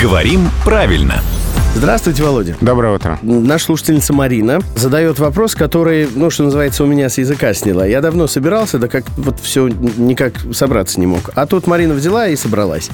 Говорим правильно. Здравствуйте, Володя. Доброе утро. Наша слушательница Марина задает вопрос, который, ну, что называется, у меня с языка сняла. Я давно собирался, да как вот все никак собраться не мог. А тут Марина взяла и собралась.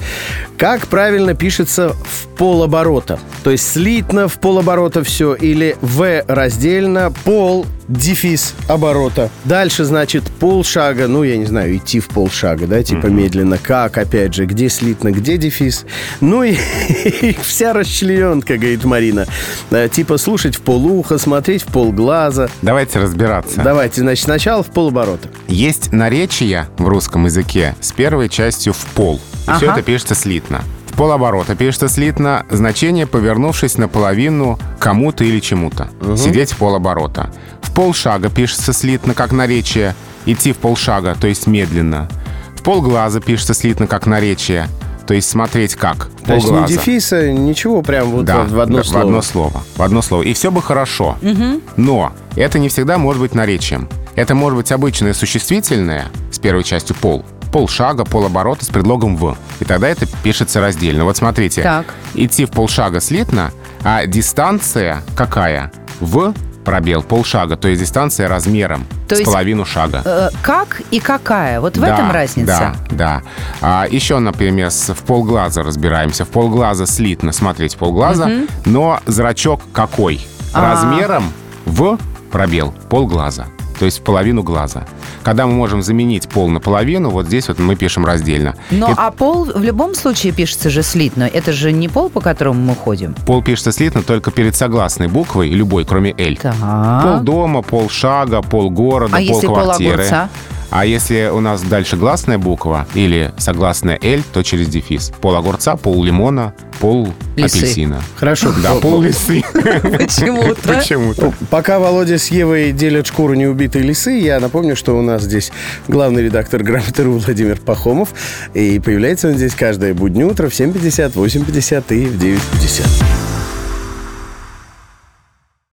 Как правильно пишется в полоборота? То есть слитно в полоборота все или в раздельно, пол дефис оборота. Дальше, значит, полшага, ну, я не знаю, идти в полшага, да, типа mm-hmm. медленно. Как, опять же, где слитно, где дефис. Ну и, вся расчлененка, говорит Марина. Э, типа слушать в полуха, смотреть в полглаза. Давайте разбираться. Давайте, значит, сначала в полоборота. Есть наречия в русском языке с первой частью в пол. И ага. все это пишется слитно. В полоборота пишется слитно значение, повернувшись наполовину кому-то или чему-то. Угу. Сидеть в полоборота. В полшага пишется слитно, как наречие. Идти в полшага, то есть медленно. В полглаза пишется слитно, как наречие. То есть смотреть как? То есть ни дефиса, ничего, прям вот да, в одно да, слово. в одно слово. В одно слово. И все бы хорошо. Угу. Но это не всегда может быть наречием. Это может быть обычное существительное с первой частью «пол», полшага, полоборота с предлогом «в». И тогда это пишется раздельно. Вот смотрите. Так. Идти в полшага слитно, а дистанция какая? В пробел полшага, то есть дистанция размером то с есть, половину шага. Э, как и какая? Вот в да, этом разница. Да, да. А, еще, например, с, в полглаза разбираемся. В полглаза слитно смотреть полглаза, угу. но зрачок какой? А-а-а. Размером в пробел полглаза то есть половину глаза. Когда мы можем заменить пол на половину, вот здесь вот мы пишем раздельно. Но Это... а пол в любом случае пишется же слитно. Это же не пол, по которому мы ходим. Пол пишется слитно только перед согласной буквой, любой, кроме «л». Так. Пол дома, пол шага, пол города, а пол если квартиры. Пол огурца? А если у нас дальше гласная буква или согласная «л», то через дефис. Пол огурца, пол лимона, пол лисы. апельсина. Хорошо. Да, пол лисы. Почему-то. Почему-то. Пока Володя с Евой делят шкуру неубитой лисы, я напомню, что у нас здесь главный редактор «Грамоты.ру» Владимир Пахомов. И появляется он здесь каждое буднее утро в 7.50, 8.50 и в 9.50.